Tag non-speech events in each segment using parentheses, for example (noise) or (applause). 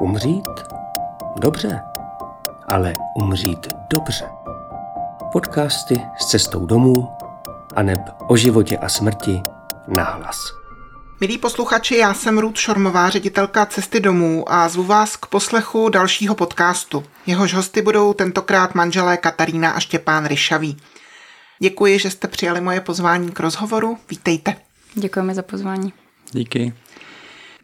Umřít? Dobře, ale umřít dobře. Podcasty s cestou domů a neb o životě a smrti nahlas. Milí posluchači, já jsem Ruth Šormová, ředitelka Cesty domů a zvu vás k poslechu dalšího podcastu. Jehož hosty budou tentokrát manželé Katarína a Štěpán Ryšavý. Děkuji, že jste přijali moje pozvání k rozhovoru. Vítejte. Děkujeme za pozvání. Díky.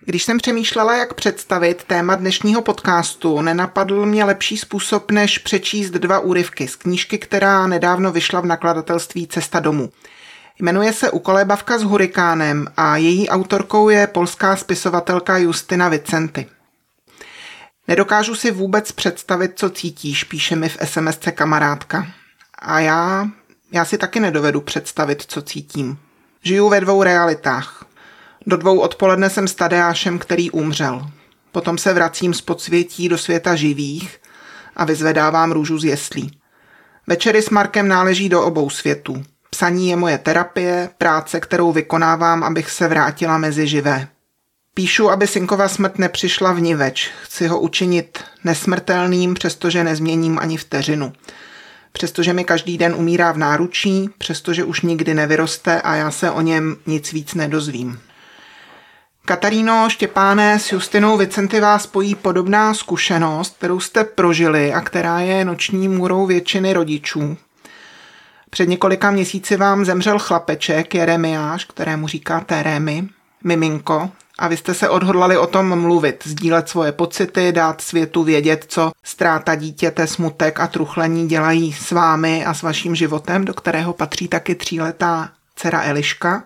Když jsem přemýšlela, jak představit téma dnešního podcastu, nenapadl mě lepší způsob, než přečíst dva úryvky z knížky, která nedávno vyšla v nakladatelství Cesta domů. Jmenuje se Ukolébavka s hurikánem a její autorkou je polská spisovatelka Justina Vicenty. Nedokážu si vůbec představit, co cítíš, píše mi v SMSce kamarádka. A já, já si taky nedovedu představit, co cítím. Žiju ve dvou realitách. Do dvou odpoledne jsem s Tadeášem, který umřel. Potom se vracím z podsvětí do světa živých a vyzvedávám růžu z jeslí. Večery s Markem náleží do obou světů. Psaní je moje terapie, práce, kterou vykonávám, abych se vrátila mezi živé. Píšu, aby synkova smrt nepřišla v niveč. Chci ho učinit nesmrtelným, přestože nezměním ani vteřinu. Přestože mi každý den umírá v náručí, přestože už nikdy nevyroste a já se o něm nic víc nedozvím. Kataríno Štěpáne s Justinou Vicenty vás spojí podobná zkušenost, kterou jste prožili a která je noční můrou většiny rodičů. Před několika měsíci vám zemřel chlapeček Jeremiáš, kterému říkáte Rémy, miminko, a vy jste se odhodlali o tom mluvit, sdílet svoje pocity, dát světu vědět, co ztráta dítěte, smutek a truchlení dělají s vámi a s vaším životem, do kterého patří taky tříletá dcera Eliška.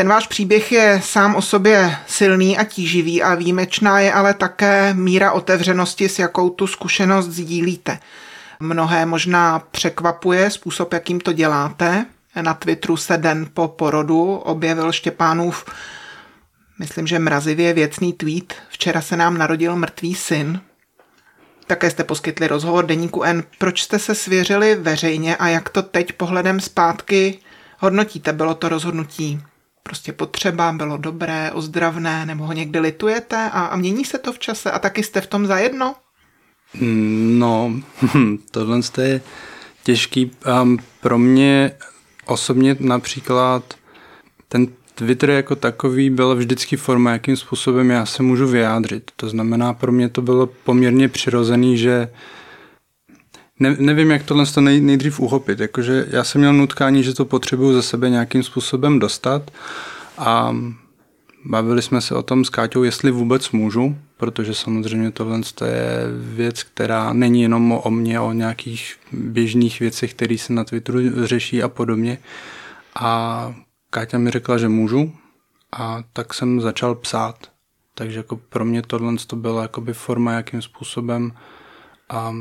Ten váš příběh je sám o sobě silný a tíživý a výjimečná je ale také míra otevřenosti, s jakou tu zkušenost sdílíte. Mnohé možná překvapuje způsob, jakým to děláte. Na Twitteru se den po porodu objevil Štěpánův, myslím, že mrazivě věcný tweet. Včera se nám narodil mrtvý syn. Také jste poskytli rozhovor deníku N. Proč jste se svěřili veřejně a jak to teď pohledem zpátky hodnotíte? Bylo to rozhodnutí prostě potřeba, bylo dobré, ozdravné, nebo ho někdy litujete a, a mění se to v čase a taky jste v tom zajedno? No, (laughs) tohle je těžký. Um, pro mě osobně například ten Twitter jako takový byl vždycky forma, jakým způsobem já se můžu vyjádřit. To znamená, pro mě to bylo poměrně přirozený, že ne, nevím, jak tohle to nej, nejdřív uchopit. Jakože já jsem měl nutkání, že to potřebuju ze sebe nějakým způsobem dostat a bavili jsme se o tom s Káťou, jestli vůbec můžu, protože samozřejmě tohle je věc, která není jenom o mě, o nějakých běžných věcech, které se na Twitteru řeší a podobně. A Káťa mi řekla, že můžu a tak jsem začal psát. Takže jako pro mě tohle to byla jakoby forma, jakým způsobem a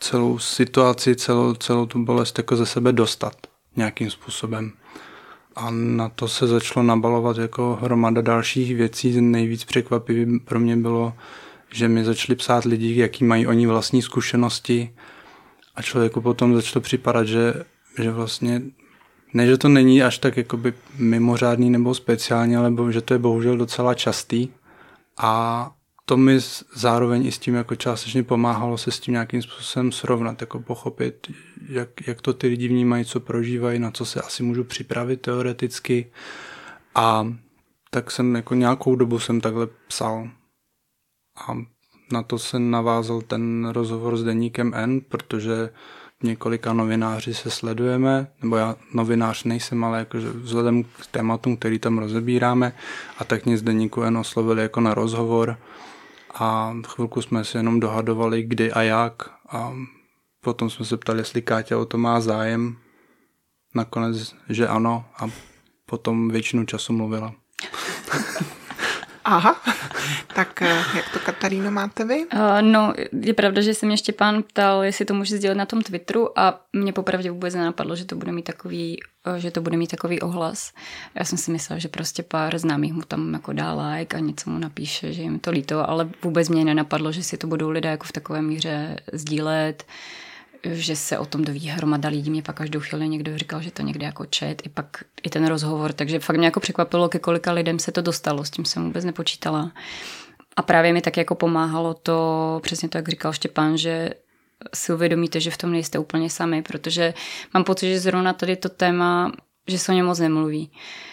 celou situaci, celou, celou tu bolest jako ze sebe dostat nějakým způsobem. A na to se začalo nabalovat jako hromada dalších věcí. Nejvíc překvapivý pro mě bylo, že mi začali psát lidi, jaký mají oni vlastní zkušenosti a člověku potom začalo připadat, že, že vlastně ne, že to není až tak jakoby mimořádný nebo speciální, ale že to je bohužel docela častý a to mi zároveň i s tím jako částečně pomáhalo se s tím nějakým způsobem srovnat, jako pochopit, jak, jak to ty lidi vnímají, co prožívají, na co se asi můžu připravit teoreticky. A tak jsem jako nějakou dobu jsem takhle psal. A na to se navázal ten rozhovor s deníkem N, protože několika novináři se sledujeme, nebo já novinář nejsem, ale jakože vzhledem k tématům, který tam rozebíráme, a tak mě z deníku N oslovili jako na rozhovor a chvilku jsme se jenom dohadovali, kdy a jak a potom jsme se ptali, jestli Káťa o to má zájem. Nakonec, že ano a potom většinu času mluvila. (laughs) Aha, (laughs) tak eh, jak to Kataríno máte vy? Uh, no, je pravda, že se mě Štěpán ptal, jestli to může sdělit na tom Twitteru a mě popravdě vůbec nenapadlo, že to bude mít takový, eh, že to bude mít takový ohlas. Já jsem si myslela, že prostě pár známých mu tam jako dá like a něco mu napíše, že jim to líto, ale vůbec mě nenapadlo, že si to budou lidé jako v takové míře sdílet že se o tom doví hromada lidí. Mě pak každou chvíli někdo říkal, že to někde jako čet, i pak i ten rozhovor, takže fakt mě jako překvapilo, ke kolika lidem se to dostalo, s tím jsem vůbec nepočítala. A právě mi tak jako pomáhalo to, přesně to, jak říkal Štěpán, že si uvědomíte, že v tom nejste úplně sami, protože mám pocit, že zrovna tady to téma, že se o něm moc nemluví.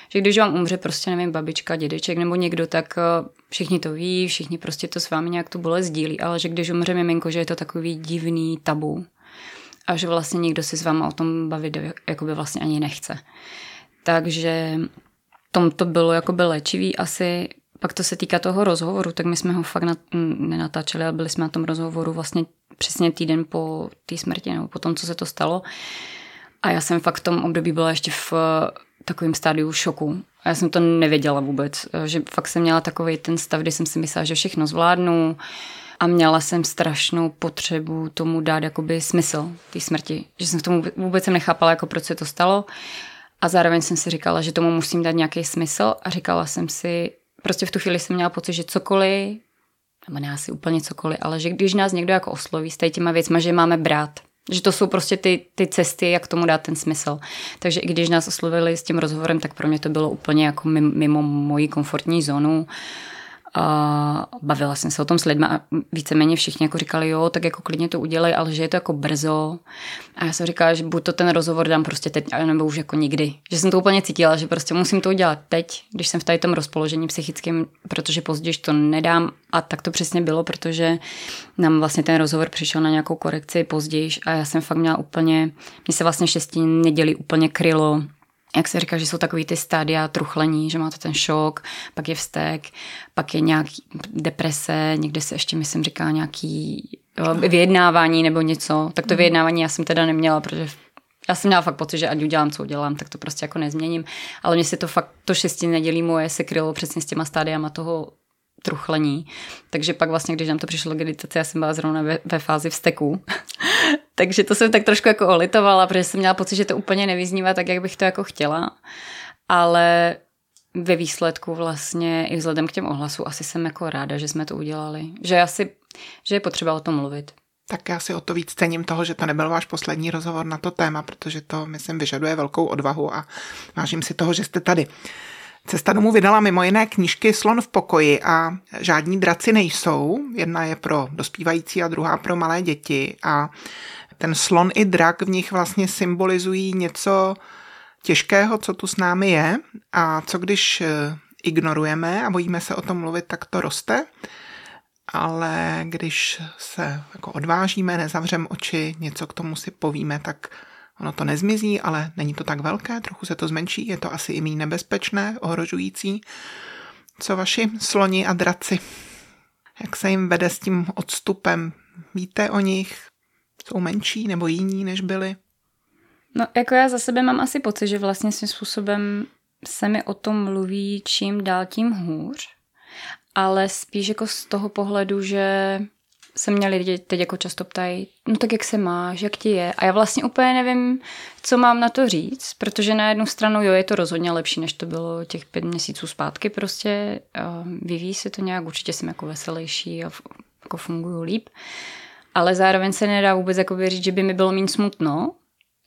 Že když vám umře prostě, nevím, babička, dědeček nebo někdo, tak eh, všichni to ví, všichni prostě to s vámi nějak tu bolest sdílí, ale že když umře miminko, že je to takový divný tabu a že vlastně nikdo si s váma o tom bavit jakoby vlastně ani nechce. Takže tom to bylo jakoby léčivý asi pak to se týká toho rozhovoru, tak my jsme ho fakt nat, nenatáčeli, ale byli jsme na tom rozhovoru vlastně přesně týden po té smrti nebo po tom, co se to stalo. A já jsem fakt v tom období byla ještě v takovém stádiu šoku. A já jsem to nevěděla vůbec, že fakt jsem měla takový ten stav, kdy jsem si myslela, že všechno zvládnu a měla jsem strašnou potřebu tomu dát jakoby smysl té smrti. Že jsem v tom vůbec jsem nechápala, jako proč se to stalo. A zároveň jsem si říkala, že tomu musím dát nějaký smysl a říkala jsem si, prostě v tu chvíli jsem měla pocit, že cokoliv, nebo ne asi úplně cokoliv, ale že když nás někdo jako osloví s těma věcma, že máme brát, že to jsou prostě ty, ty cesty, jak tomu dát ten smysl. Takže i když nás oslovili s tím rozhovorem, tak pro mě to bylo úplně jako mimo moji komfortní zónu a bavila jsem se o tom s lidmi a víceméně všichni jako říkali, jo, tak jako klidně to udělej, ale že je to jako brzo. A já jsem říkala, že buď to ten rozhovor dám prostě teď, nebo už jako nikdy. Že jsem to úplně cítila, že prostě musím to udělat teď, když jsem v tady tom rozpoložení psychickém, protože později to nedám. A tak to přesně bylo, protože nám vlastně ten rozhovor přišel na nějakou korekci později a já jsem fakt měla úplně, mě se vlastně šestí neděli úplně krylo jak se říká, že jsou takový ty stádia truchlení, že máte ten šok, pak je vztek, pak je nějaký deprese, někde se ještě, myslím, říká nějaký vyjednávání nebo něco. Tak to mhm. vyjednávání já jsem teda neměla, protože já jsem měla fakt pocit, že ať udělám, co udělám, tak to prostě jako nezměním. Ale mě si to fakt, to šesti nedělí moje se krylo přesně s těma stádiama toho truchlení. Takže pak vlastně, když nám to přišlo editaci, já jsem byla zrovna ve, ve fázi vsteku. (laughs) Takže to jsem tak trošku jako olitovala, protože jsem měla pocit, že to úplně nevyznívá tak, jak bych to jako chtěla. Ale ve výsledku vlastně i vzhledem k těm ohlasu asi jsem jako ráda, že jsme to udělali. Že asi, že je potřeba o tom mluvit. Tak já si o to víc cením toho, že to nebyl váš poslední rozhovor na to téma, protože to, myslím, vyžaduje velkou odvahu a vážím si toho, že jste tady. Cesta domů vydala mimo jiné knížky Slon v pokoji a žádní draci nejsou. Jedna je pro dospívající a druhá pro malé děti a ten slon i drak v nich vlastně symbolizují něco těžkého, co tu s námi je a co když eh, ignorujeme a bojíme se o tom mluvit, tak to roste. Ale když se jako odvážíme, nezavřeme oči, něco k tomu si povíme, tak ono to nezmizí, ale není to tak velké, trochu se to zmenší, je to asi i méně nebezpečné, ohrožující. Co vaši sloni a draci? Jak se jim vede s tím odstupem? Víte o nich? Jsou menší nebo jiní, než byli? No, jako já za sebe mám asi pocit, že vlastně svým způsobem se mi o tom mluví čím dál tím hůř, ale spíš jako z toho pohledu, že se mě lidi teď jako často ptají, no tak jak se máš, jak ti je? A já vlastně úplně nevím, co mám na to říct, protože na jednu stranu, jo, je to rozhodně lepší, než to bylo těch pět měsíců zpátky prostě. Vyvíjí se to nějak, určitě jsem jako veselější a jako funguju líp ale zároveň se nedá vůbec jako říct, že by mi bylo méně smutno,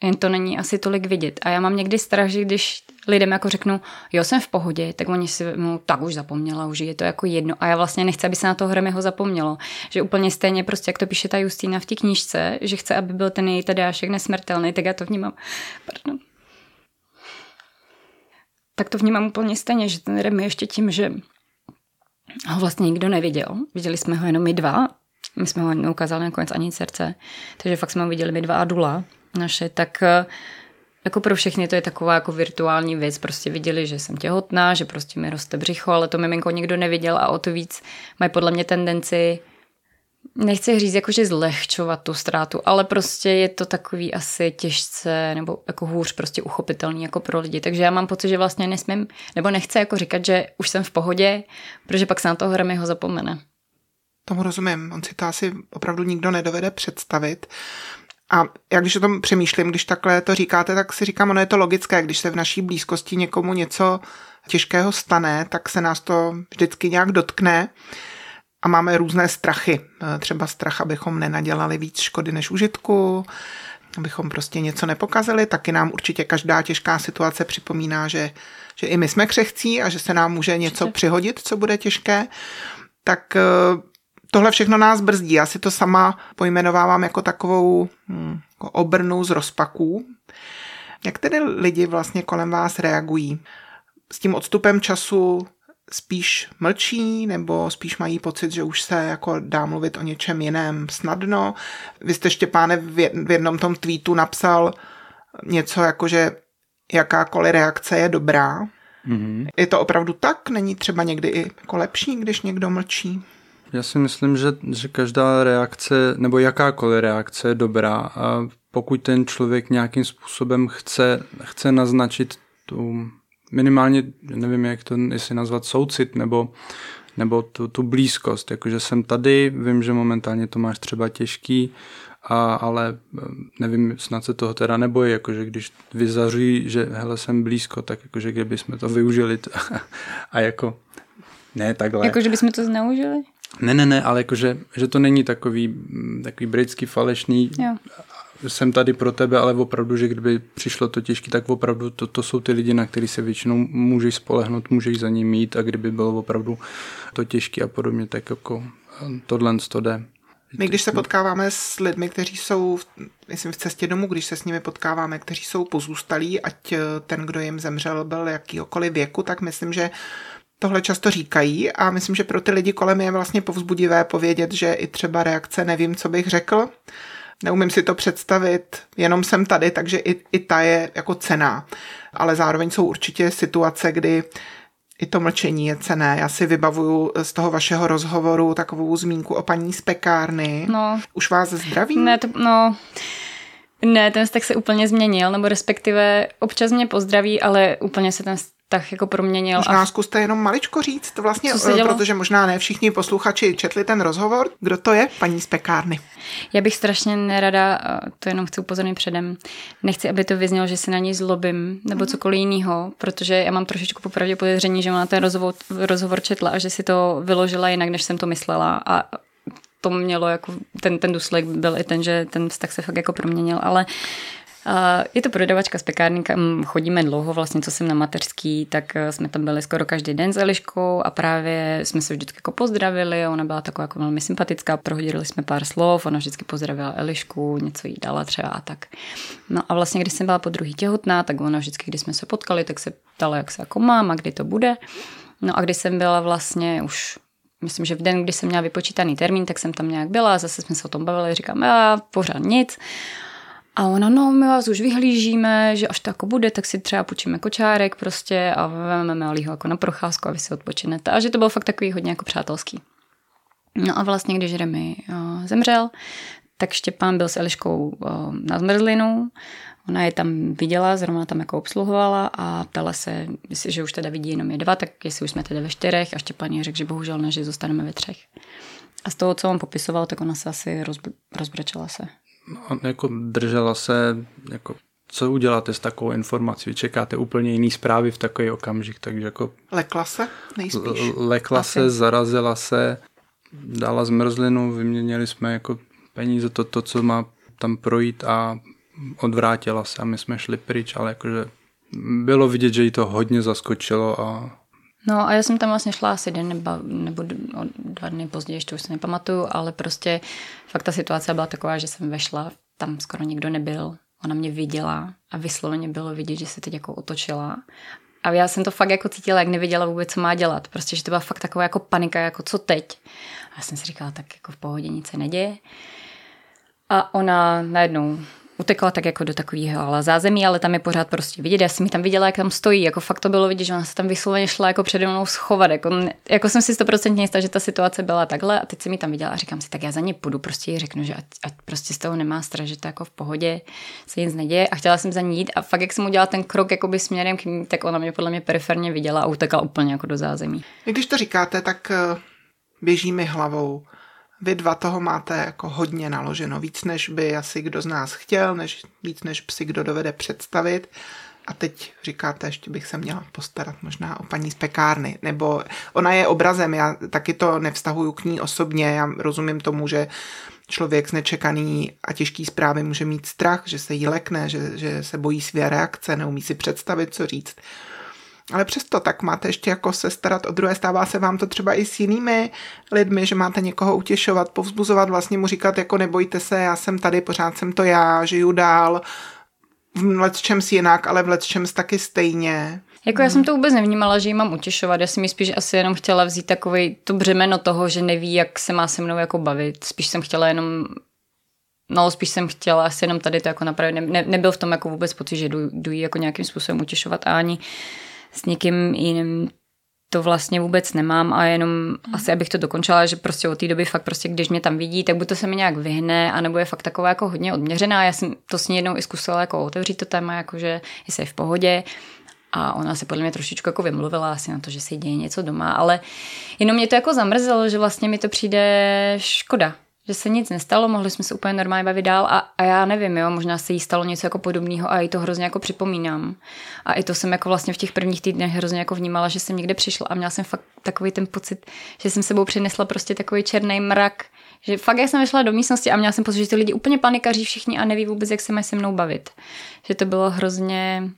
jen to není asi tolik vidět. A já mám někdy strach, že když lidem jako řeknu, jo, jsem v pohodě, tak oni si, no, tak už zapomněla, už je to jako jedno. A já vlastně nechci, aby se na to Hremyho zapomnělo. Že úplně stejně prostě, jak to píše ta Justína v té knížce, že chce, aby byl ten její Tadeášek nesmrtelný, tak já to vnímám. Pardon. Tak to vnímám úplně stejně, že ten Remy ještě tím, že ho vlastně nikdo neviděl. Viděli jsme ho jenom my dva my jsme ho neukázali nakonec ani srdce, takže fakt jsme ho viděli my dva a Dula naše, tak eh, jako pro všechny to je taková jako virtuální věc. Prostě viděli, že jsem těhotná, že prostě mi roste břicho, ale to miminko nikdo neviděl a o to víc mají podle mě tendenci nechci říct jako, že zlehčovat tu ztrátu, ale prostě je to takový asi těžce nebo jako hůř prostě uchopitelný jako pro lidi. Takže já mám pocit, že vlastně nesmím, nebo nechci jako říkat, že už jsem v pohodě, protože pak se na toho ho zapomene. Tomu rozumím. On si to asi opravdu nikdo nedovede představit. A jak když o tom přemýšlím, když takhle to říkáte, tak si říkám, ono je to logické, když se v naší blízkosti někomu něco těžkého stane, tak se nás to vždycky nějak dotkne a máme různé strachy. Třeba strach, abychom nenadělali víc škody než užitku, abychom prostě něco nepokazili, taky nám určitě každá těžká situace připomíná, že, že i my jsme křehcí a že se nám může něco přihodit, co bude těžké. tak eh, tohle všechno nás brzdí. Já si to sama pojmenovávám jako takovou hm, jako obrnu z rozpaků. Jak tedy lidi vlastně kolem vás reagují? S tím odstupem času spíš mlčí nebo spíš mají pocit, že už se jako dá mluvit o něčem jiném snadno. Vy jste Štěpáne v jednom tom tweetu napsal něco jako, že jakákoliv reakce je dobrá. Mm-hmm. Je to opravdu tak? Není třeba někdy i jako lepší, když někdo mlčí? Já si myslím, že, že každá reakce nebo jakákoliv reakce je dobrá a pokud ten člověk nějakým způsobem chce, chce naznačit tu minimálně, nevím jak to, jestli nazvat soucit nebo, nebo tu, tu blízkost, jakože jsem tady, vím, že momentálně to máš třeba těžký, a, ale eh, nevím, snad se toho teda nebojí, jakože když vyzařují, že hele, jsem blízko, tak jakože kdyby jsme to využili to, (laughs) a jako ne takhle. Jakože bychom to zneužili? Ne, ne, ne, ale jakože že to není takový, mm, takový britský falešný jo jsem tady pro tebe, ale opravdu, že kdyby přišlo to těžké, tak opravdu to, to jsou ty lidi, na který se většinou můžeš spolehnout, můžeš za ním mít a kdyby bylo opravdu to těžké a podobně, tak jako eh, tohle to jde. My, když se potkáváme s lidmi, kteří jsou, myslím, v cestě domů, když se s nimi potkáváme, kteří jsou pozůstalí, ať eh, ten, kdo jim zemřel, byl jakýkoliv věku, tak myslím, že tohle často říkají a myslím, že pro ty lidi kolem je vlastně povzbudivé povědět, že i třeba reakce nevím, co bych řekl, neumím si to představit, jenom jsem tady, takže i, i ta je jako cená. Ale zároveň jsou určitě situace, kdy i to mlčení je cené. Já si vybavuju z toho vašeho rozhovoru takovou zmínku o paní z pekárny. No. Už vás zdraví? Ne, to, no... Ne, ten vztah se úplně změnil, nebo respektive občas mě pozdraví, ale úplně se ten tak jako proměnil. Možná a... zkuste jenom maličko říct, vlastně, eh, protože možná ne všichni posluchači četli ten rozhovor. Kdo to je, paní z pekárny? Já bych strašně nerada, to jenom chci upozornit předem, nechci, aby to vyznělo, že si na ní zlobím nebo mm. cokoliv jiného, protože já mám trošičku popravdě podezření, že ona ten rozhovor, rozhovor četla a že si to vyložila jinak, než jsem to myslela a to mělo jako, ten, ten důsledek byl i ten, že ten vztah se fakt jako proměnil, ale je to prodavačka z pekárny, kam chodíme dlouho, vlastně co jsem na mateřský, tak eh, jsme tam byli skoro každý den s Eliškou a právě jsme se vždycky jako pozdravili, ona byla taková jako velmi sympatická, prohodili jsme pár slov, ona vždycky pozdravila Elišku, něco jí dala třeba a tak. No a vlastně, když jsem byla po druhý těhotná, tak ona vždycky, když jsme se potkali, tak se ptala, jak se jako mám a kdy to bude. No a když jsem byla vlastně už myslím, že v den, kdy jsem měla vypočítaný termín, tak jsem tam nějak byla, zase jsme se o tom bavili, říkám, já pořád nic. A ona, no my vás už vyhlížíme, že až to jako bude, tak si třeba půjčíme kočárek prostě a vezmeme Alího jako na procházku a vy si odpočinete. A že to bylo fakt takový hodně jako přátelský. No a vlastně, když Remy uh, zemřel, tak Štěpán byl s Eliškou uh, na zmrzlinu, ona je tam viděla, zrovna tam jako obsluhovala a ptala se, jestli, že už teda vidí jenom je dva, tak jestli už jsme teda ve čtyřech a Štěpán je řekl, že bohužel ne, že zůstaneme ve třech. A z toho, co on popisoval, tak ona se asi rozb- rozbrečela se. No, jako držela se, jako co uděláte s takovou informací? Vy čekáte úplně jiný zprávy v takový okamžik, takže jako... Lekla se nejspíš? Lekla Asi. se, zarazila se, dala zmrzlinu, vyměnili jsme jako peníze, to, to, co má tam projít a odvrátila se a my jsme šli pryč, ale jakože bylo vidět, že jí to hodně zaskočilo a No a já jsem tam vlastně šla asi den nebo, nebo dva dny později, to už se nepamatuju, ale prostě fakt ta situace byla taková, že jsem vešla, tam skoro nikdo nebyl, ona mě viděla a vysloveně bylo vidět, že se teď jako otočila a já jsem to fakt jako cítila, jak nevěděla vůbec, co má dělat. Prostě, že to byla fakt taková jako panika, jako co teď. A já jsem si říkala, tak jako v pohodě nic se neděje. A ona najednou utekla tak jako do takového ale zázemí, ale tam je pořád prostě vidět. Já jsem mi tam viděla, jak tam stojí. Jako fakt to bylo vidět, že ona se tam vysloveně šla jako přede mnou schovat. Jako, jako jsem si stoprocentně jistá, že ta situace byla takhle a teď jsem mi tam viděla a říkám si, tak já za ně půjdu, prostě jí řeknu, že ať, ať prostě z toho nemá strach, že to jako v pohodě se nic neděje a chtěla jsem za ní jít a fakt jak jsem udělala ten krok jakoby směrem k ní, tak ona mě podle mě periferně viděla a utekla úplně jako do zázemí. Když to říkáte, tak eh, běží mi hlavou vy dva toho máte jako hodně naloženo, víc než by asi kdo z nás chtěl, než, víc než si kdo dovede představit. A teď říkáte, ještě bych se měla postarat možná o paní z pekárny, nebo ona je obrazem, já taky to nevztahuju k ní osobně, já rozumím tomu, že člověk z nečekaný a těžký zprávy může mít strach, že se jí lekne, že, že se bojí své reakce, neumí si představit, co říct. Ale přesto tak máte ještě jako se starat o druhé, stává se vám to třeba i s jinými lidmi, že máte někoho utěšovat, povzbuzovat, vlastně mu říkat jako nebojte se, já jsem tady, pořád jsem to já, žiju dál, v letčems jinak, ale v letčems taky stejně. Jako já jsem to vůbec nevnímala, že ji mám utěšovat. Já jsem mi spíš asi jenom chtěla vzít takový to břemeno toho, že neví, jak se má se mnou jako bavit. Spíš jsem chtěla jenom No, spíš jsem chtěla asi jenom tady to jako napravit. Ne, ne, nebyl v tom jako vůbec pocit, že jdu, jdu jako nějakým způsobem utěšovat a ani s někým jiným to vlastně vůbec nemám a jenom mm. asi abych to dokončila, že prostě od té doby fakt prostě, když mě tam vidí, tak buď to se mi nějak vyhne, anebo je fakt taková jako hodně odměřená. Já jsem to s ní jednou i zkusila jako otevřít to téma, jakože jestli je v pohodě. A ona se podle mě trošičku jako vymluvila asi na to, že se děje něco doma, ale jenom mě to jako zamrzelo, že vlastně mi to přijde škoda, že se nic nestalo, mohli jsme se úplně normálně bavit dál a, a já nevím, jo, možná se jí stalo něco jako podobného a i to hrozně jako připomínám. A i to jsem jako vlastně v těch prvních týdnech hrozně jako vnímala, že jsem někde přišla a měla jsem fakt takový ten pocit, že jsem sebou přinesla prostě takový černý mrak, že fakt já jsem vyšla do místnosti a měla jsem pocit, že ty lidi úplně panikaří všichni a neví vůbec, jak se mají se mnou bavit. Že to bylo hrozně,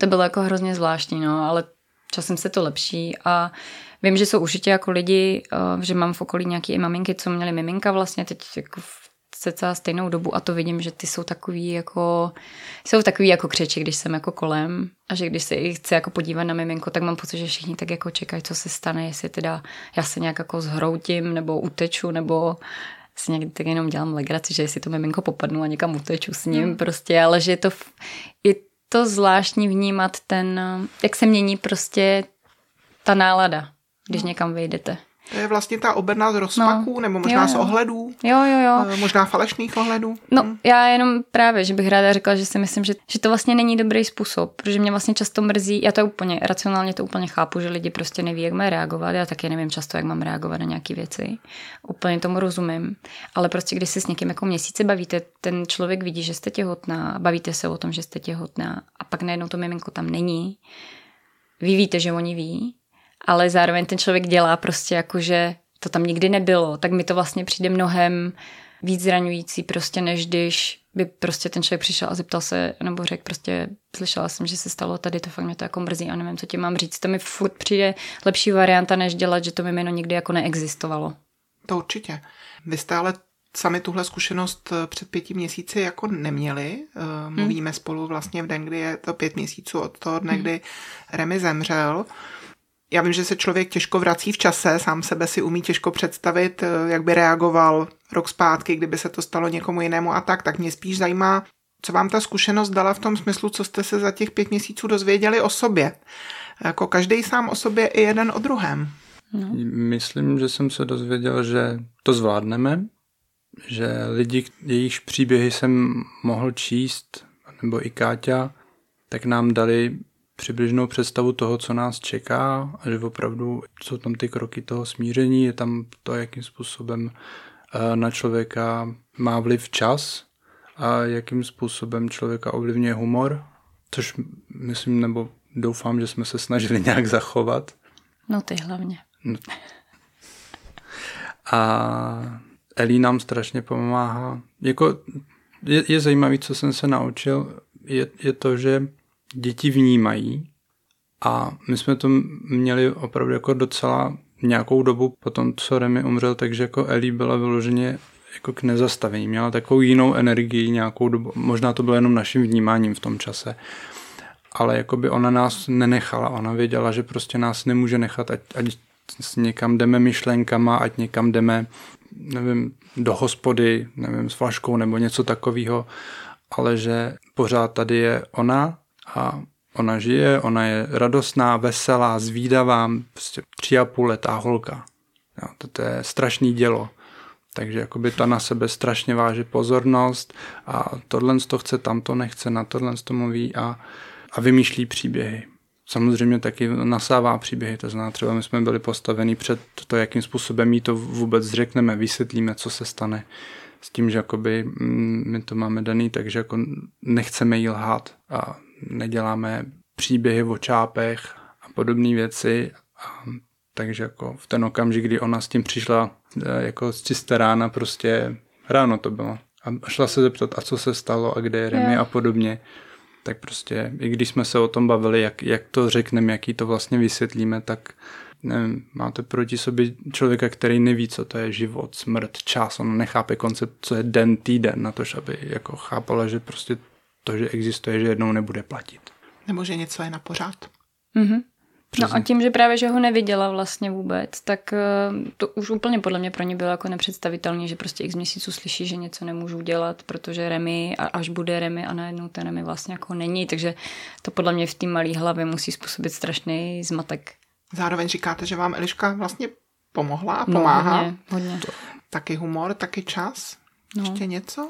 to bylo jako hrozně zvláštní, no, ale časem se to lepší a Vím, že jsou určitě jako lidi, eh, že mám v okolí nějaké i maminky, co měly miminka vlastně teď jako v cca stejnou dobu a to vidím, že ty jsou takový jako, jsou takový jako křeči, když jsem jako kolem a že když se chci jako podívat na miminko, tak mám pocit, že všichni tak jako čekají, co se stane, jestli teda já se nějak jako zhroutím nebo uteču nebo si někdy tak jenom dělám legraci, že jestli to miminko popadnu a někam uteču s ním hmm. prostě, ale že je to, je to zvláštní vnímat ten, jak se mění prostě ta nálada když no. někam vyjdete. To je vlastně ta oberná z rozpaků, no, nebo možná jo, jo. z ohledů. Jo, jo, jo. Eh, možná falešných ohledů. No, hmm. já jenom právě, že bych ráda řekla, že si myslím, že, že to vlastně není dobrý způsob, protože mě vlastně často mrzí, já to úplně, racionálně to úplně chápu, že lidi prostě neví, jak mají reagovat, já taky nevím často, jak mám reagovat na nějaké věci. Úplně tomu rozumím, ale prostě když se s někým jako měsíce bavíte, ten člověk vidí, že jste těhotná, bavíte se o tom, že jste těhotná a pak najednou to miminko tam není. Vy víte, že oni ví, ale zároveň ten člověk dělá prostě jako, že to tam nikdy nebylo, tak mi to vlastně přijde mnohem víc zraňující prostě, než když by prostě ten člověk přišel a zeptal se, nebo řekl prostě, slyšela jsem, že se stalo tady, to fakt mě to jako mrzí a nevím, co ti mám říct. To mi furt přijde lepší varianta, než dělat, že to mimino nikdy jako neexistovalo. To určitě. Vy jste ale sami tuhle zkušenost eh, před pěti měsíci jako neměli. Eh, hmm. Mluvíme hmm. spolu vlastně v den, kdy je to pět měsíců od toho dne, hmm. kdy Remy zemřel já vím, že se člověk těžko vrací v čase, sám sebe si umí těžko představit, eh, jak by reagoval rok zpátky, kdyby se to stalo někomu jinému a tak, tak mě spíš zajímá, co vám ta zkušenost dala v tom smyslu, co jste se za těch pět měsíců dozvěděli o sobě. Jako každý sám o sobě i jeden o druhém. No. Myslím, že jsem se dozvěděl, že to zvládneme, že lidi, jejichž příběhy jsem mohl číst, nebo i Káťa, tak nám dali přibližnou představu toho, co nás čeká a že opravdu jsou tam ty kroky toho smíření, je tam to, jakým způsobem eh, na člověka má vliv čas a jakým způsobem člověka ovlivňuje humor, což myslím, nebo doufám, že jsme se snažili (laughs) nějak zachovat. No ty hlavně. No. A Elí nám strašně pomáhá. Jako je, je zajímavé, co jsem se naučil, je, je to, že děti vnímají a my jsme to měli opravdu jako docela nějakou dobu po tom, co Remy umřel, takže jako Ellie byla vyloženě jako k nezastavení. Měla takovou jinou energii nějakou dobu. Možná to bylo jenom naším vnímáním v tom čase. Ale jako by ona nás nenechala. Ona věděla, že prostě nás nemůže nechat, ať, ať někam jdeme myšlenkama, ať někam jdeme, nevím, do hospody, nevím, s flaškou nebo něco takového, ale že pořád tady je ona a ona žije, ona je radostná, veselá, zvídavá, prostě tři a půl letá holka. Jo, to, to je strašný dělo. Takže jakoby ta na sebe strašně váží pozornost a tohle to chce, tamto nechce, na tohle to mluví a, a vymýšlí příběhy. Samozřejmě taky nasává příběhy, to znamená třeba my jsme byli postaveni před to, jakým způsobem jí to vůbec řekneme, vysvětlíme, co se stane s tím, že jakoby mm, my to máme daný, takže jako nechceme jí lhát a neděláme příběhy o čápech a podobné věci. A, takže jako v ten okamžik, kdy ona s tím přišla e, jako z čisté rána, prostě ráno to bylo. A šla se zeptat, a co se stalo a kde je Remy a podobně. tak prostě, i když jsme se o tom bavili, jak, jak to řekneme, jaký to vlastně vysvětlíme, tak nevím, máte proti sobě člověka, který neví, co to je život, smrt, čas, on nechápe koncept, co je den, týden, na to, aby jako chápala, že prostě to, že existuje, že jednou nebude platit. Nebo že něco je na pořád. Mm-hmm. No a tím, že právě, že ho neviděla vlastně vůbec, tak eh, to už úplně podle mě pro ně bylo jako nepředstavitelné, že prostě x měsíců slyší, že něco nemůžu dělat, protože Remy, a až bude Remy a najednou ten Remy vlastně jako není, takže to podle mě v té malé hlavě musí způsobit strašný zmatek. Zároveň říkáte, že vám Eliška vlastně pomohla a pomáhá. No, hodně, hodně. Taky humor, taky čas. No. Ještě něco?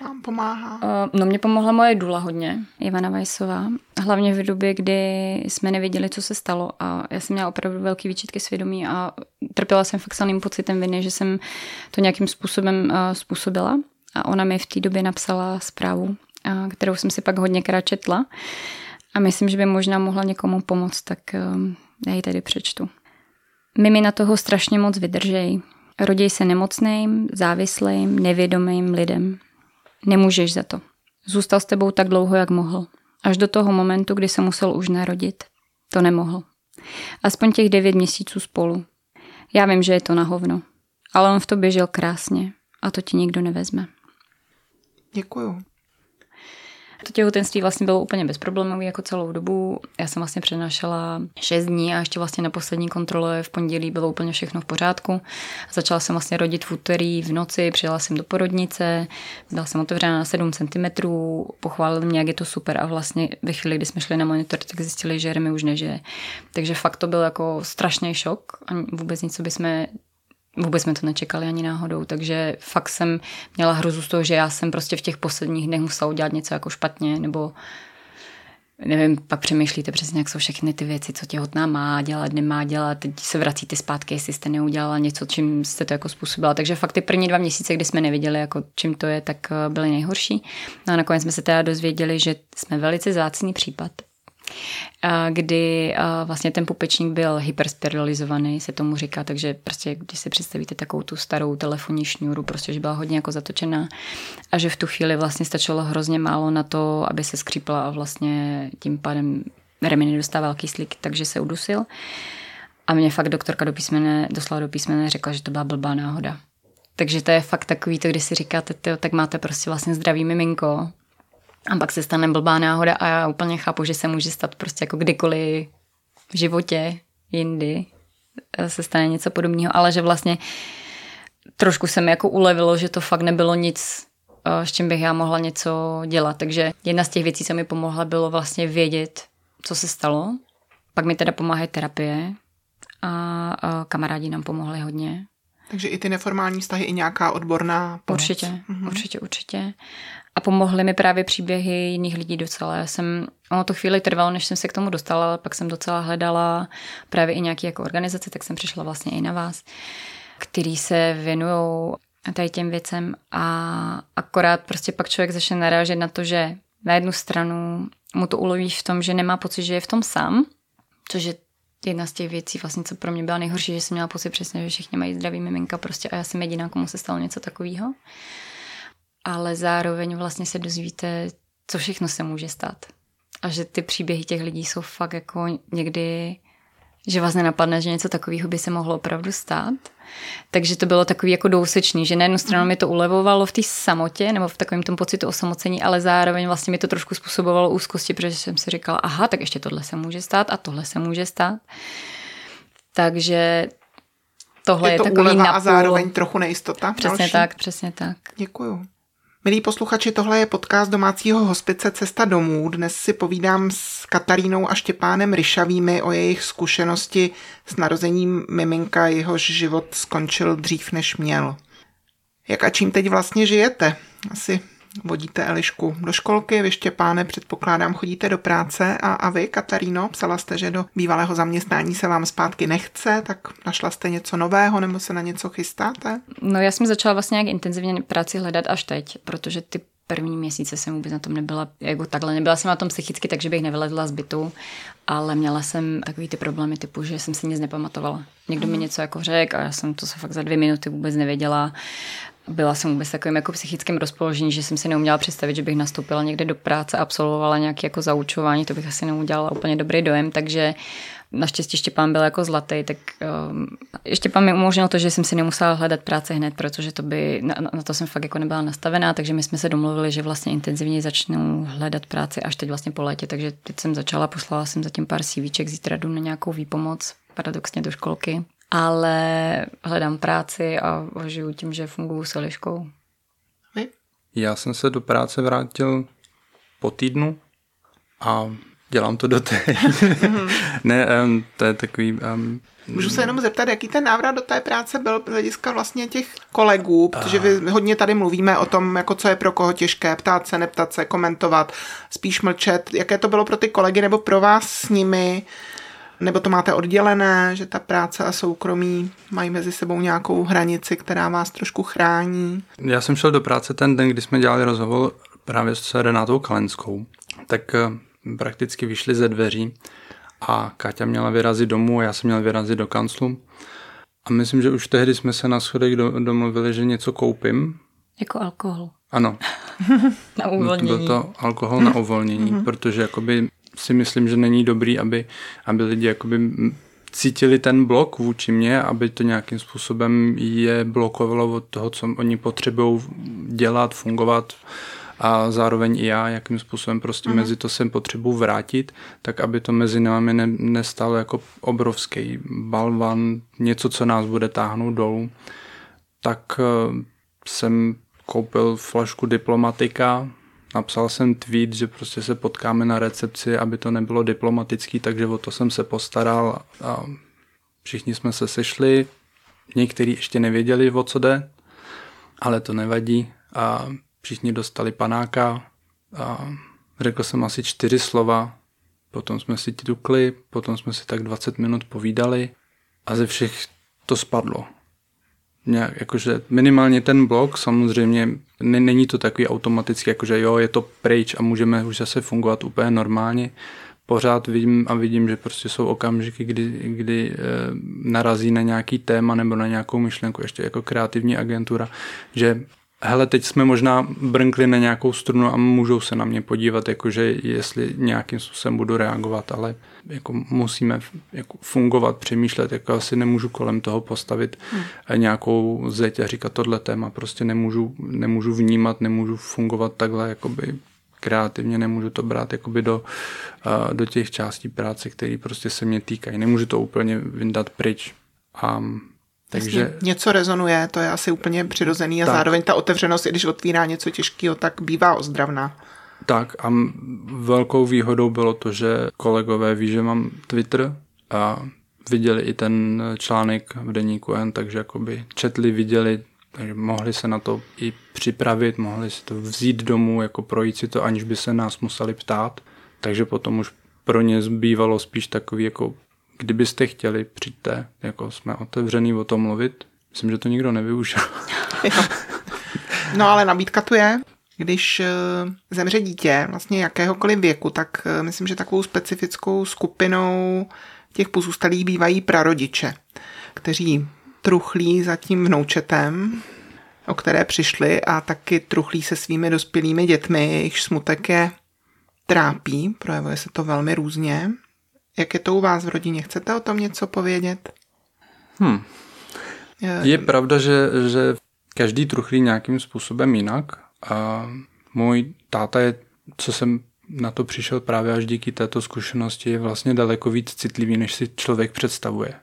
Vám pomáhá? Uh, no mě pomohla moje dula hodně, Ivana Vajsová. Hlavně v době, kdy jsme nevěděli, co se stalo a já jsem měla opravdu velký výčitky svědomí a trpěla jsem fakt silným pocitem viny, že jsem to nějakým způsobem uh, způsobila a ona mi v té době napsala zprávu, uh, kterou jsem si pak hodněkrát četla a myslím, že by možná mohla někomu pomoct, tak já ji tady přečtu. Mimi na toho strašně moc vydržej. Rodí se nemocným, závislým, nevědomým lidem. Nemůžeš za to. Zůstal s tebou tak dlouho, jak mohl. Až do toho momentu, kdy se musel už narodit. To nemohl. Aspoň těch devět měsíců spolu. Já vím, že je to na hovno. Ale on v tobě žil krásně. A to ti nikdo nevezme. Děkuju. To těhotenství vlastně bylo úplně bezproblémové jako celou dobu. Já jsem vlastně přenášela 6 dní a ještě vlastně na poslední kontrole v pondělí bylo úplně všechno v pořádku. Začala jsem vlastně rodit v úterý v noci, přijela jsem do porodnice, byla jsem otevřena na 7 cm, pochválili mě, jak je to super a vlastně ve chvíli, kdy jsme šli na monitor, tak zjistili, že Remy už nežije. Takže fakt to byl jako strašný šok a vůbec nic, co bychom Vůbec jsme to nečekali ani náhodou, takže fakt jsem měla hrozu z toho, že já jsem prostě v těch posledních dnech musela udělat něco jako špatně, nebo nevím, pak přemýšlíte přesně, jak jsou všechny ty věci, co těhotná má dělat, nemá dělat, teď se vracíte zpátky, jestli jste neudělala něco, čím jste to jako způsobila. Takže fakt ty první dva měsíce, kdy jsme nevěděli, jako čím to je, tak eh, byly nejhorší. No a nakonec jsme se teda dozvěděli, že jsme velice zácný případ, kdy vlastně ten pupečník byl hyperspiralizovaný, se tomu říká, takže prostě, když si představíte takovou tu starou telefonní šňůru, prostě, že byla hodně jako zatočená a že v tu chvíli vlastně stačilo hrozně málo na to, aby se skřípla a vlastně tím pádem Remy nedostával kyslík, takže se udusil. A mě fakt doktorka do písmene, doslala do písmene, řekla, že to byla blbá náhoda. Takže to je fakt takový to, když si říkáte, tyjo, tak máte prostě vlastně zdravý miminko, a pak se stane blbá náhoda a já úplně chápu, že se může stát prostě jako kdykoliv v životě, jindy eh, se stane něco podobného, ale že vlastně trošku se mi jako ulevilo, že to fakt nebylo nic, eh, s čím bych já mohla něco dělat. Takže jedna z těch věcí, co mi pomohla, bylo vlastně vědět, co se stalo. Pak mi teda pomáhají terapie a kamarádi nám pomohli hodně. Takže i ty neformální vztahy, i nějaká odborná pomoc. Určitě, mhm. určitě, určitě. A pomohly mi právě příběhy jiných lidí docela. Já jsem, ono to chvíli trvalo, než jsem se k tomu dostala, ale pak jsem docela hledala právě i nějaké jako organizace, tak jsem přišla vlastně i na vás, který se věnují tady těm věcem a akorát prostě pak člověk začne narážet na to, že na jednu stranu mu to uloví v tom, že nemá pocit, že je v tom sám, což je jedna z těch věcí, vlastně, co pro mě byla nejhorší, že jsem měla pocit přesně, že všichni mají zdravý miminka prostě a já jsem jediná, komu se stalo něco takového ale zároveň vlastně se dozvíte, co všechno se může stát. A že ty příběhy těch lidí jsou fakt jako někdy, že vás nenapadne, že něco takového by se mohlo opravdu stát. Takže to bylo takový jako dousečný, že na jednu stranu mi to ulevovalo v té samotě nebo v takovém tom pocitu osamocení, ale zároveň vlastně mi to trošku způsobovalo úzkosti, protože jsem si říkala, aha, tak ještě tohle se může stát a tohle se může stát. Takže tohle je, je to takový napůl. a zároveň trochu nejistota. Přesně další. tak, přesně tak. Děkuju. Milí posluchači, tohle je podcast domácího hospice Cesta domů. Dnes si povídám s Katarínou a Štěpánem Ryšavými o jejich zkušenosti s narozením miminka, jehož život skončil dřív, než měl. Jak a čím teď vlastně žijete? Asi vodíte Elišku do školky, vy Štěpáne předpokládám chodíte do práce a, a vy, Kataríno, psala jste, že do bývalého zaměstnání se vám zpátky nechce, tak našla jste něco nového nebo se na něco chystáte? No já jsem začala vlastně nějak intenzivně práci hledat až teď, protože ty první měsíce jsem vůbec na tom nebyla, jako takhle, nebyla jsem na tom psychicky, takže bych nevylezla z bytu, ale měla jsem takový ty problémy typu, že jsem si nic nepamatovala. Někdo mi něco jako řekl a já jsem to se fakt za dvě minuty vůbec nevěděla byla jsem vůbec takovým jako psychickým rozpoložení, že jsem si neuměla představit, že bych nastoupila někde do práce, absolvovala nějaké jako zaučování, to bych asi neudělala úplně dobrý dojem, takže Naštěstí Štěpán byl jako zlatý, tak um, Štěpán mi umožnil to, že jsem si nemusela hledat práci hned, protože to by, na, na to jsem fakt jako nebyla nastavená, takže my jsme se domluvili, že vlastně intenzivně začnu hledat práci až teď vlastně po létě, takže teď jsem začala, poslala jsem zatím pár CVček, zítra jdu na nějakou výpomoc, paradoxně do školky, ale hledám práci a žiju tím, že funguji s Eliškou. Já jsem se do práce vrátil po týdnu a dělám to do té. (laughs) ne, um, to je takový... Um, Můžu se jenom zeptat, jaký ten návrat do té práce byl z hlediska vlastně těch kolegů, protože vy hodně tady mluvíme o tom, jako co je pro koho těžké, ptát se, neptat se, komentovat, spíš mlčet. Jaké to bylo pro ty kolegy nebo pro vás s nimi? Nebo to máte oddělené, že ta práce a soukromí mají mezi sebou nějakou hranici, která vás trošku chrání? Já jsem šel do práce ten den, kdy jsme dělali rozhovor právě s Renátou Kalenskou. Tak eh, prakticky vyšli ze dveří a Káťa měla vyrazit domů a já jsem měl vyrazit do kanclu. A myslím, že už tehdy jsme se na schodech domluvili, že něco koupím. Jako alkohol. Ano. (laughs) na uvolnění. Byl to alkohol na uvolnění, mm-hmm. protože jakoby si myslím, že není dobrý, aby, aby lidi jakoby cítili ten blok vůči mě, aby to nějakým způsobem je blokovalo od toho, co oni potřebují dělat, fungovat a zároveň i já, jakým způsobem prostě mm. mezi to sem potřebuji vrátit, tak aby to mezi námi ne, nestalo jako obrovský balvan, něco, co nás bude táhnout dolů. Tak uh, jsem koupil flašku diplomatika, napsal jsem tweet, že prostě se potkáme na recepci, aby to nebylo diplomatický, takže o to jsem se postaral a všichni jsme se sešli. Někteří ještě nevěděli, o co jde, ale to nevadí. A všichni dostali panáka a řekl jsem asi čtyři slova, potom jsme si tukli, potom jsme si tak 20 minut povídali a ze všech to spadlo. Nějak, jakože minimálně ten blok samozřejmě není to takový automaticky, jakože jo, je to pryč a můžeme už zase fungovat úplně normálně. Pořád vidím a vidím, že prostě jsou okamžiky, kdy, kdy e, narazí na nějaký téma nebo na nějakou myšlenku, ještě jako kreativní agentura, že hele, teď jsme možná brnkli na nějakou strunu a můžou se na mě podívat, jakože jestli nějakým způsobem budu reagovat, ale jako musíme jako fungovat, přemýšlet, jako asi nemůžu kolem toho postavit hmm. nějakou zeď a říkat tohle téma, prostě nemůžu, nemůžu vnímat, nemůžu fungovat takhle, jakoby kreativně, nemůžu to brát jakoby do, do těch částí práce, které prostě se mě týkají. Nemůžu to úplně vyndat pryč. A takže Jasně, něco rezonuje, to je asi úplně přirozený a tak. zároveň ta otevřenost, i když otvírá něco těžkého, tak bývá ozdravná. Tak a velkou výhodou bylo to, že kolegové ví, že mám Twitter a viděli i ten článek v deníku N, takže jakoby četli, viděli, takže mohli se na to i připravit, mohli si to vzít domů, jako projít si to, aniž by se nás museli ptát. Takže potom už pro ně zbývalo spíš takový jako kdybyste chtěli, přijďte, jako jsme otevřený o tom mluvit. Myslím, že to nikdo nevyužil. (laughs) no ale nabídka tu je. Když eh, zemře dítě vlastně jakéhokoliv věku, tak eh, myslím, že takovou specifickou skupinou těch pozůstalých bývají prarodiče, kteří truchlí za tím vnoučetem, o které přišli a taky truchlí se svými dospělými dětmi, jejichž smutek je trápí, projevuje se to velmi různě. Jak je to u vás v rodině? Chcete o tom něco povědět? Hmm. Je pravda, že, že každý truchlí nějakým způsobem jinak a můj táta je, co jsem na to přišel právě až díky této zkušenosti, je vlastně daleko víc citlivý, než si člověk představuje.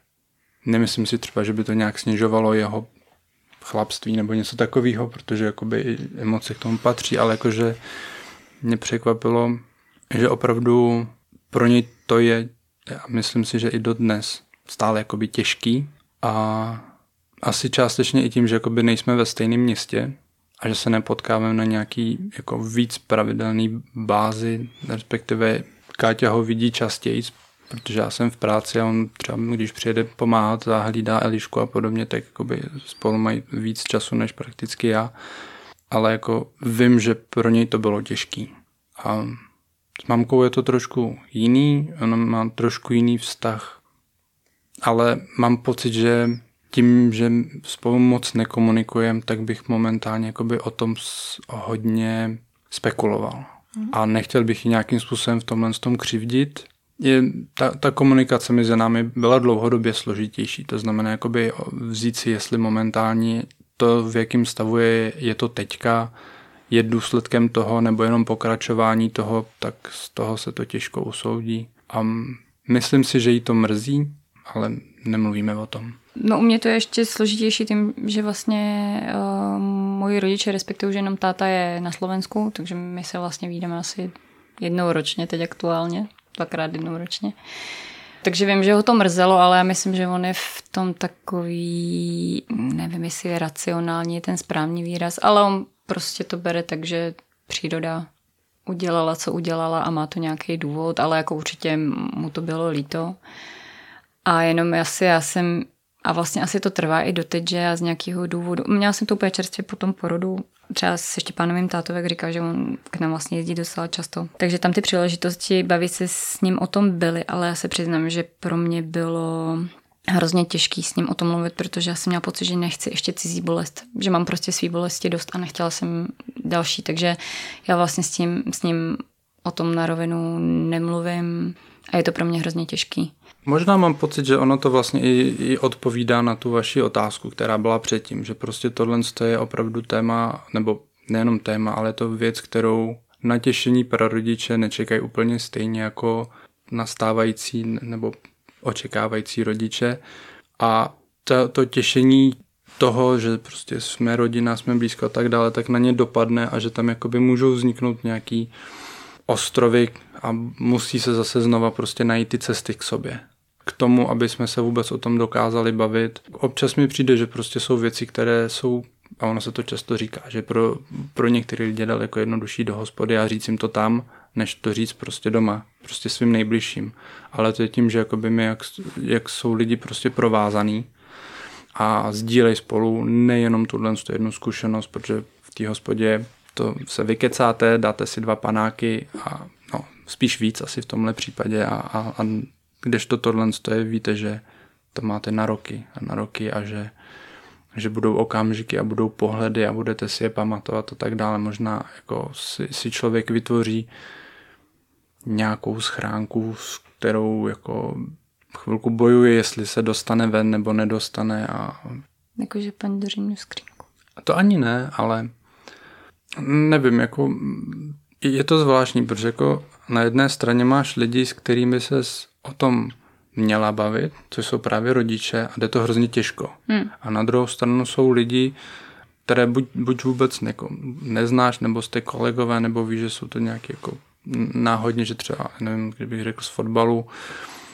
Nemyslím si třeba, že by to nějak snižovalo jeho chlapství nebo něco takového, protože jakoby emoce k tomu patří, ale jakože mě překvapilo, že opravdu pro něj to je a myslím si, že i dodnes stále jakoby těžký a asi částečně i tím, že jakoby nejsme ve stejném městě a že se nepotkáváme na nějaký jako víc pravidelný bázi, respektive Káťa ho vidí častěji, protože já jsem v práci a on třeba, když přijede pomáhat, zahlídá Elišku a podobně, tak jakoby spolu mají víc času než prakticky já. Ale jako vím, že pro něj to bylo těžký. A s mamkou je to trošku jiný, ona má trošku jiný vztah, ale mám pocit, že tím, že spolu moc nekomunikujeme, tak bych momentálně jakoby o tom hodně spekuloval. Mm. A nechtěl bych ji nějakým způsobem v tomhle tom křivdit. Je, ta, ta komunikace mezi námi byla dlouhodobě složitější. To znamená jakoby vzít si, jestli momentálně to, v jakém stavu je, je to teďka, je důsledkem toho nebo jenom pokračování toho, tak z toho se to těžko usoudí. A myslím si, že jí to mrzí, ale nemluvíme o tom. No u mě to je ještě složitější tím, že vlastně uh, moji rodiče respektují, že jenom táta je na Slovensku, takže my se vlastně výjdeme asi jednou ročně teď aktuálně, dvakrát jednou ročně. Takže vím, že ho to mrzelo, ale já myslím, že on je v tom takový, nevím, jestli je racionální ten správný výraz, ale on prostě to bere tak, že příroda udělala, co udělala a má to nějaký důvod, ale jako určitě mu to bylo líto. A jenom asi já jsem, a vlastně asi to trvá i doteď, že já z nějakého důvodu, měla jsem to úplně čerstvě po tom porodu, třeba se Štěpánovým tátovek říká, že on k nám vlastně jezdí docela často. Takže tam ty příležitosti bavit se s ním o tom byly, ale já se přiznám, že pro mě bylo hrozně těžký s ním o tom mluvit, protože já jsem měla pocit, že nechci ještě cizí bolest, že mám prostě svý bolesti dost a nechtěla jsem další, takže já vlastně s tím, s ním o tom na rovinu nemluvím a je to pro mě hrozně těžký. Možná mám pocit, že ono to vlastně i, i odpovídá na tu vaši otázku, která byla předtím, že prostě tohle je opravdu téma, nebo nejenom téma, ale je to věc, kterou natěšení pro rodiče nečekají úplně stejně jako nastávající nebo očekávající rodiče a to, to těšení toho, že prostě jsme rodina, jsme blízko a tak dále, tak na ně dopadne a že tam jakoby můžou vzniknout nějaký ostrovy a musí se zase znova prostě najít ty cesty k sobě. K tomu, aby jsme se vůbec o tom dokázali bavit. Občas mi přijde, že prostě jsou věci, které jsou, a ono se to často říká, že pro, pro některé lidi daleko jednodušší do hospody a říct jim to tam, než to říct prostě doma, prostě svým nejbližším. Ale to je tím, že jakoby my, jak, jak jsou lidi prostě provázaný a sdílej spolu nejenom tuhle jednu zkušenost, protože v té hospodě to se vykecáte, dáte si dva panáky a no, spíš víc asi v tomhle případě a, a, a kdežto tohle je, víte, že to máte na roky a na roky a že, že budou okamžiky a budou pohledy a budete si je pamatovat a tak dále. Možná jako si, si člověk vytvoří nějakou schránku, s kterou jako chvilku bojuje, jestli se dostane ven nebo nedostane. A... Jakože pandořinu skřínku. To ani ne, ale nevím, jako je to zvláštní, protože jako na jedné straně máš lidi, s kterými se o tom měla bavit, což jsou právě rodiče a jde to hrozně těžko. Hmm. A na druhou stranu jsou lidi, které buď, buď vůbec neko, neznáš, nebo jste kolegové, nebo víš, že jsou to nějaké jako náhodně, že třeba, nevím, kdybych řekl z fotbalu,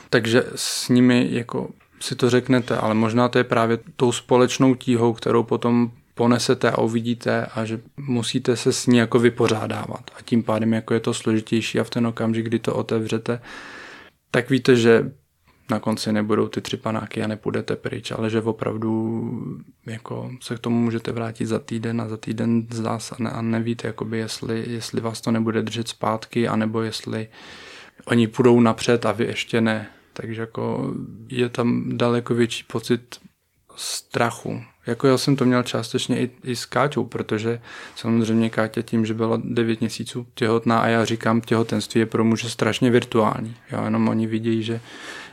takže s nimi jako si to řeknete, ale možná to je právě tou společnou tíhou, kterou potom ponesete a uvidíte a že musíte se s ní jako vypořádávat. A tím pádem jako je to složitější a v ten okamžik, kdy to otevřete, tak víte, že na konci nebudou ty tři panáky a nepůjdete pryč, ale že opravdu jako se k tomu můžete vrátit za týden a za týden zdá se a nevíte, jakoby jestli, jestli vás to nebude držet zpátky, anebo jestli oni půjdou napřed a vy ještě ne. Takže jako je tam daleko větší pocit strachu. Jako já jsem to měl částečně i, i s Káťou, protože samozřejmě Káťa tím, že byla 9 měsíců těhotná a já říkám, těhotenství je pro muže strašně virtuální. Jo, jenom oni vidí, že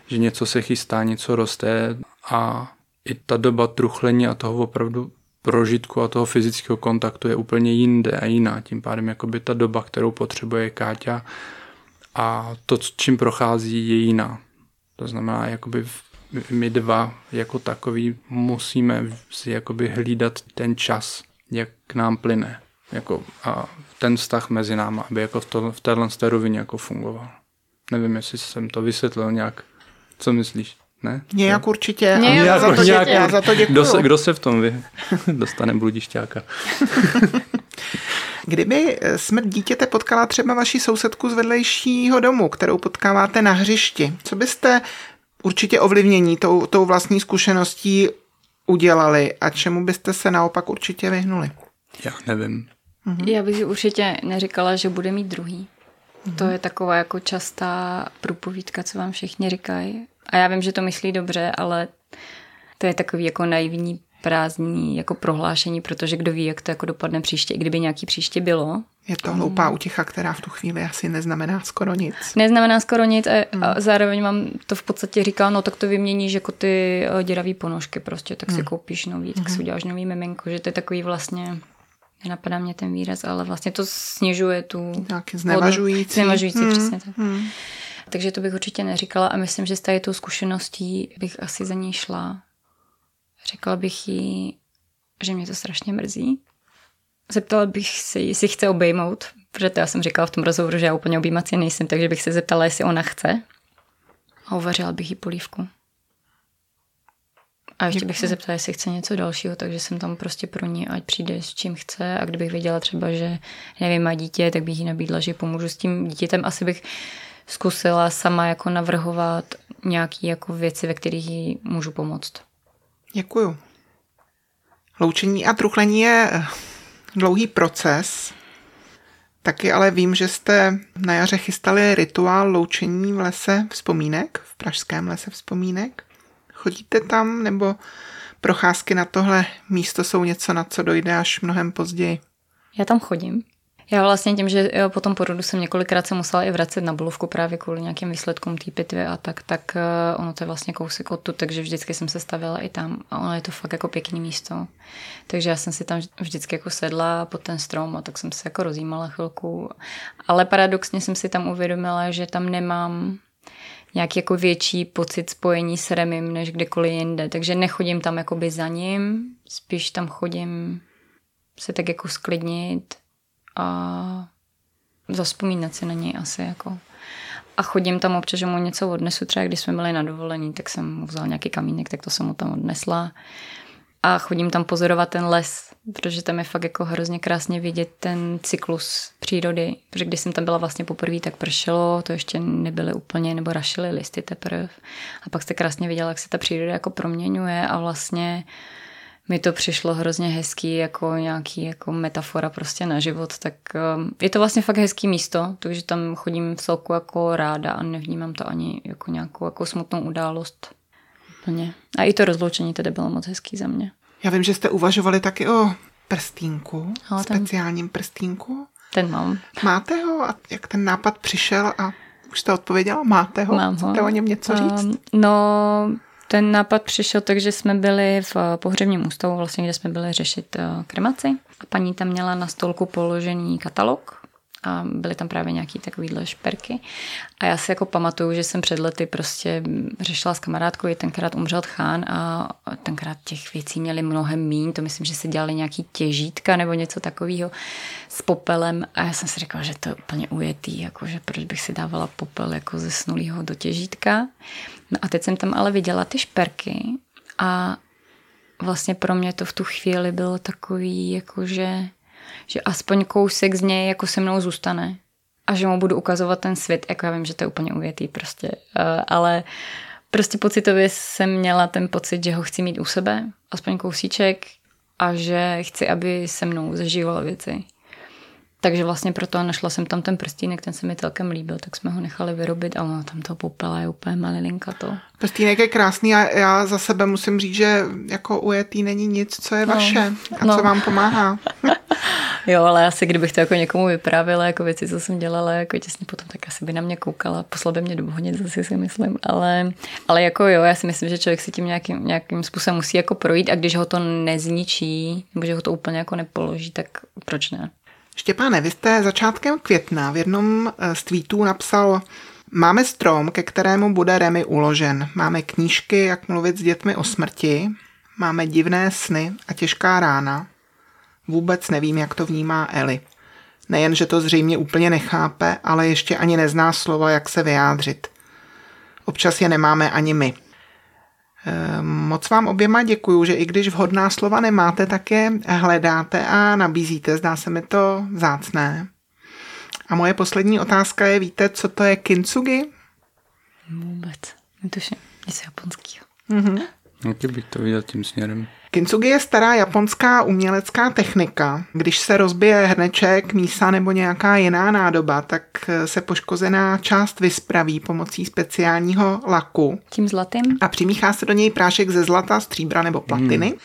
že něco se chystá, něco roste a i ta doba truchlení a toho opravdu prožitku a toho fyzického kontaktu je úplně jinde a jiná. Tím pádem jakoby ta doba, kterou potřebuje Káťa a to, čím prochází, je jiná. To znamená, jakoby my dva jako takový musíme si jakoby hlídat ten čas, jak k nám plyne. Jako, a ten vztah mezi náma, aby jako v, to, v téhle rovině jako fungoval. Nevím, jestli jsem to vysvětlil nějak co myslíš? Ne? Nějak určitě. Nějak, já, za to nějak, já za to děkuju. Kdo se, kdo se v tom vy? (laughs) dostane bludišťáka? (laughs) Kdyby smrt dítěte potkala třeba vaši sousedku z vedlejšího domu, kterou potkáváte na hřišti, co byste určitě ovlivnění tou, tou vlastní zkušeností udělali a čemu byste se naopak určitě vyhnuli? Já nevím. Mhm. Já bych určitě neříkala, že bude mít druhý. To je taková jako častá průpovídka, co vám všichni říkají. A já vím, že to myslí dobře, ale To je takový jako naivní prázdný jako prohlášení, protože kdo ví, jak to jako dopadne příště, i kdyby nějaký příště bylo. Je to hloupá útěcha, která v tu chvíli asi neznamená skoro nic. Neznamená skoro nic a, hmm. a zároveň mám to v podstatě říká, no tak to vyměníš jako ty eh, děravý ponožky prostě, tak si hmm. koupíš nový, tak hmm. si uděláš nový miminko, že to je takový vlastně nenapadá mě ten výraz, ale vlastně to snižuje tu... Tak znevažující. Znevažující, hmm. přesně tak. Hmm. Takže to bych určitě neříkala a myslím, že s tady tou zkušeností bych asi za ní šla. Řekla bych jí, že mě to strašně mrzí. Zeptala bych se, jestli chce obejmout, protože to já jsem říkala v tom rozhovoru, že já úplně objímací nejsem, takže bych se zeptala, jestli ona chce. A uvařila bych jí polívku. A ještě bych se zeptala, jestli chce něco dalšího, takže jsem tam prostě pro ní, ať přijde s čím chce. A kdybych věděla třeba, že nevím, má dítě, tak bych jí nabídla, že pomůžu s tím dítětem. Asi bych zkusila sama jako navrhovat nějaké jako věci, ve kterých jí můžu pomoct. Děkuju. Loučení a truchlení je eh, dlouhý proces. Taky ale vím, že jste na jaře chystali rituál loučení v lese vzpomínek, v pražském lese vzpomínek. Chodíte tam nebo procházky na tohle místo jsou něco, na co dojde až mnohem později? Já tam chodím. Já vlastně tím, že po tom porodu jsem několikrát se musela i vracet na Bulovku právě kvůli nějakým výsledkům té pitvy a tak, tak uh, ono to je vlastně kousek tu, takže vždycky jsem se stavila i tam a ono je to fakt jako pěkný místo. Takže já jsem si tam vždycky jako sedla pod ten strom a tak jsem se jako rozjímala chvilku. Ale paradoxně jsem si tam uvědomila, že tam nemám nějaký jako větší pocit spojení s Remim než kdekoliv jinde. Takže nechodím tam jakoby za ním, spíš tam chodím se tak jako sklidnit, a zaspomínat si na něj asi jako. A chodím tam občas, že mu něco odnesu, třeba když jsme byli na dovolení, tak jsem mu vzala nějaký kamínek, tak to jsem mu tam odnesla. A chodím tam pozorovat ten les, protože tam je fakt jako hrozně krásně vidět ten cyklus přírody. Protože když jsem tam byla vlastně poprvé, tak pršelo, to ještě nebyly úplně, nebo rašily listy teprve. A pak jste krásně viděla, jak se ta příroda jako proměňuje a vlastně mi to přišlo hrozně hezký, jako nějaký jako metafora prostě na život, tak um, je to vlastně fakt hezký místo, takže tam chodím v celku jako ráda a nevnímám to ani jako nějakou jako smutnou událost. Úplně. A i to rozloučení tedy bylo moc hezký za mě. Já vím, že jste uvažovali taky o prstínku, no, speciálním prstínku. Ten mám. Máte ho a jak ten nápad přišel a už jste odpověděla? Máte ho? Mám ho. Chcete o něm něco říct? Um, no, ten nápad přišel tak, že jsme byli v pohřebním ústavu, vlastně, kde jsme byli řešit eh, kremaci. A paní tam měla na stolku položený katalog a byly tam právě nějaký takovýhle šperky. A já si jako pamatuju, že jsem před lety prostě řešila s kamarádkou, tenkrát umřel chán a tenkrát těch věcí měli mnohem míň, to myslím, že se dělali nějaký těžítka nebo něco takového s popelem a já jsem si říkala, že to je úplně ujetý, jako, že proč bych si dávala popel jako ze snulýho do těžítka. No a teď jsem tam ale viděla ty šperky a vlastně pro mě to v tu chvíli bylo takový, jakože že aspoň kousek z něj jako se mnou zůstane a že mu budu ukazovat ten svět, jako já vím, že to je úplně uvětý prostě, uh, ale prostě pocitově jsem měla ten pocit, že ho chci mít u sebe, aspoň kousíček a že chci, aby se mnou zažívala věci. Takže vlastně proto našla jsem tam ten prstínek, ten se mi celkem líbil, tak jsme ho nechali vyrobit a ono tam to popela je úplně malilinka to. Prstínek je krásný a já za sebe musím říct, že jako ujetý není nic, co je no. vaše a no. co vám pomáhá. (laughs) jo, ale asi kdybych to jako někomu vyprávěla, jako věci, co jsem dělala jako těsně potom, tak asi by na mě koukala, poslal by mě do zase si myslím, ale, ale jako jo, já si myslím, že člověk si tím nějakým, nějakým způsobem musí jako projít a když ho to nezničí, nebo že ho to úplně jako nepoloží, tak proč ne? Štěpáne, vy jste začátkem května v jednom eh, z tweetů napsal Máme strom, ke kterému bude Remy uložen. Máme knížky, jak mluvit s dětmi o smrti. Máme divné sny a těžká rána. Vůbec nevím, jak to vnímá Eli. Nejen, že to zřejmě úplně nechápe, ale ještě ani nezná slova, jak se vyjádřit. Občas je nemáme ani my. Ehm, moc vám oběma děkuju, že i když vhodná slova nemáte, tak je hledáte a nabízíte. Zdá se mi to zácné. A moje poslední otázka je, víte, co to je kintsugi? Vůbec. Netuším. Něco japonského. Mm-hmm. Jaký bych to viděl tím směrem? Kintsugi je stará japonská umělecká technika. Když se rozbije hrneček, mísa nebo nějaká jiná nádoba, tak se poškozená část vyspraví pomocí speciálního laku. Tím zlatým? A přimíchá se do něj prášek ze zlata, stříbra nebo platiny. Hmm.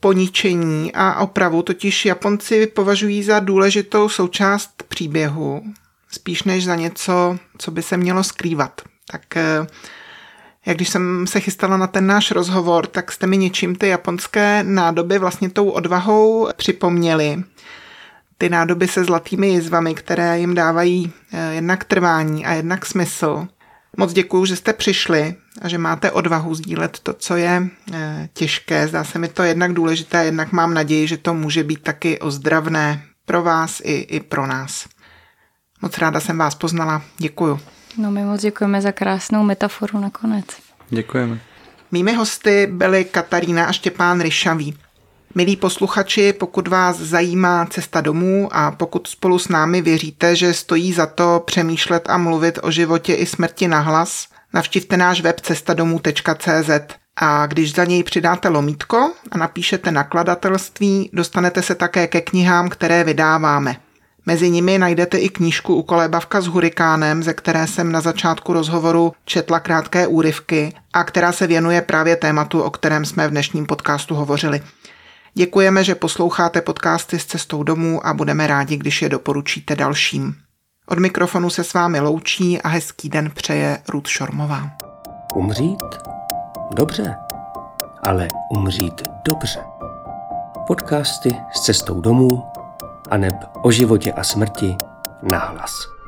Poničení a opravu totiž Japonci považují za důležitou součást příběhu, spíš než za něco, co by se mělo skrývat. Tak eh, jak když jsem se chystala na ten náš rozhovor, tak jste mi něčím ty japonské nádoby vlastně tou odvahou připomněli. Ty nádoby se zlatými jizvami, které jim dávají eh, jednak trvání a jednak smysl. Moc děkuju, že jste přišli a že máte odvahu sdílet to, co je eh, těžké. Zdá se mi to jednak důležité, jednak mám naději, že to může být taky ozdravné pro vás i, i pro nás. Moc ráda jsem vás poznala. Děkuju. No my moc děkujeme za krásnou metaforu nakonec. Děkujeme. Mými hosty byly Katarína a Štěpán Ryšavý. Milí posluchači, pokud vás zajímá cesta domů a pokud spolu s námi věříte, že stojí za to přemýšlet a mluvit o životě i smrti nahlas, navštivte náš web cestadomů.cz a když za něj přidáte lomítko a napíšete nakladatelství, dostanete se také ke knihám, které vydáváme. Mezi nimi najdete i knížku u kolébavka s hurikánem, ze které jsem na začátku rozhovoru četla krátké úryvky a která se věnuje právě tématu, o kterém jsme v dnešním podcastu hovořili. Děkujeme, že posloucháte podcasty s cestou domů a budeme rádi, když je doporučíte dalším. Od mikrofonu se s vámi loučí a hezký den přeje Ruth Šormová. Umřít? Dobře, ale umřít dobře. Podcasty s cestou domů aneb o životě a smrti nahlas.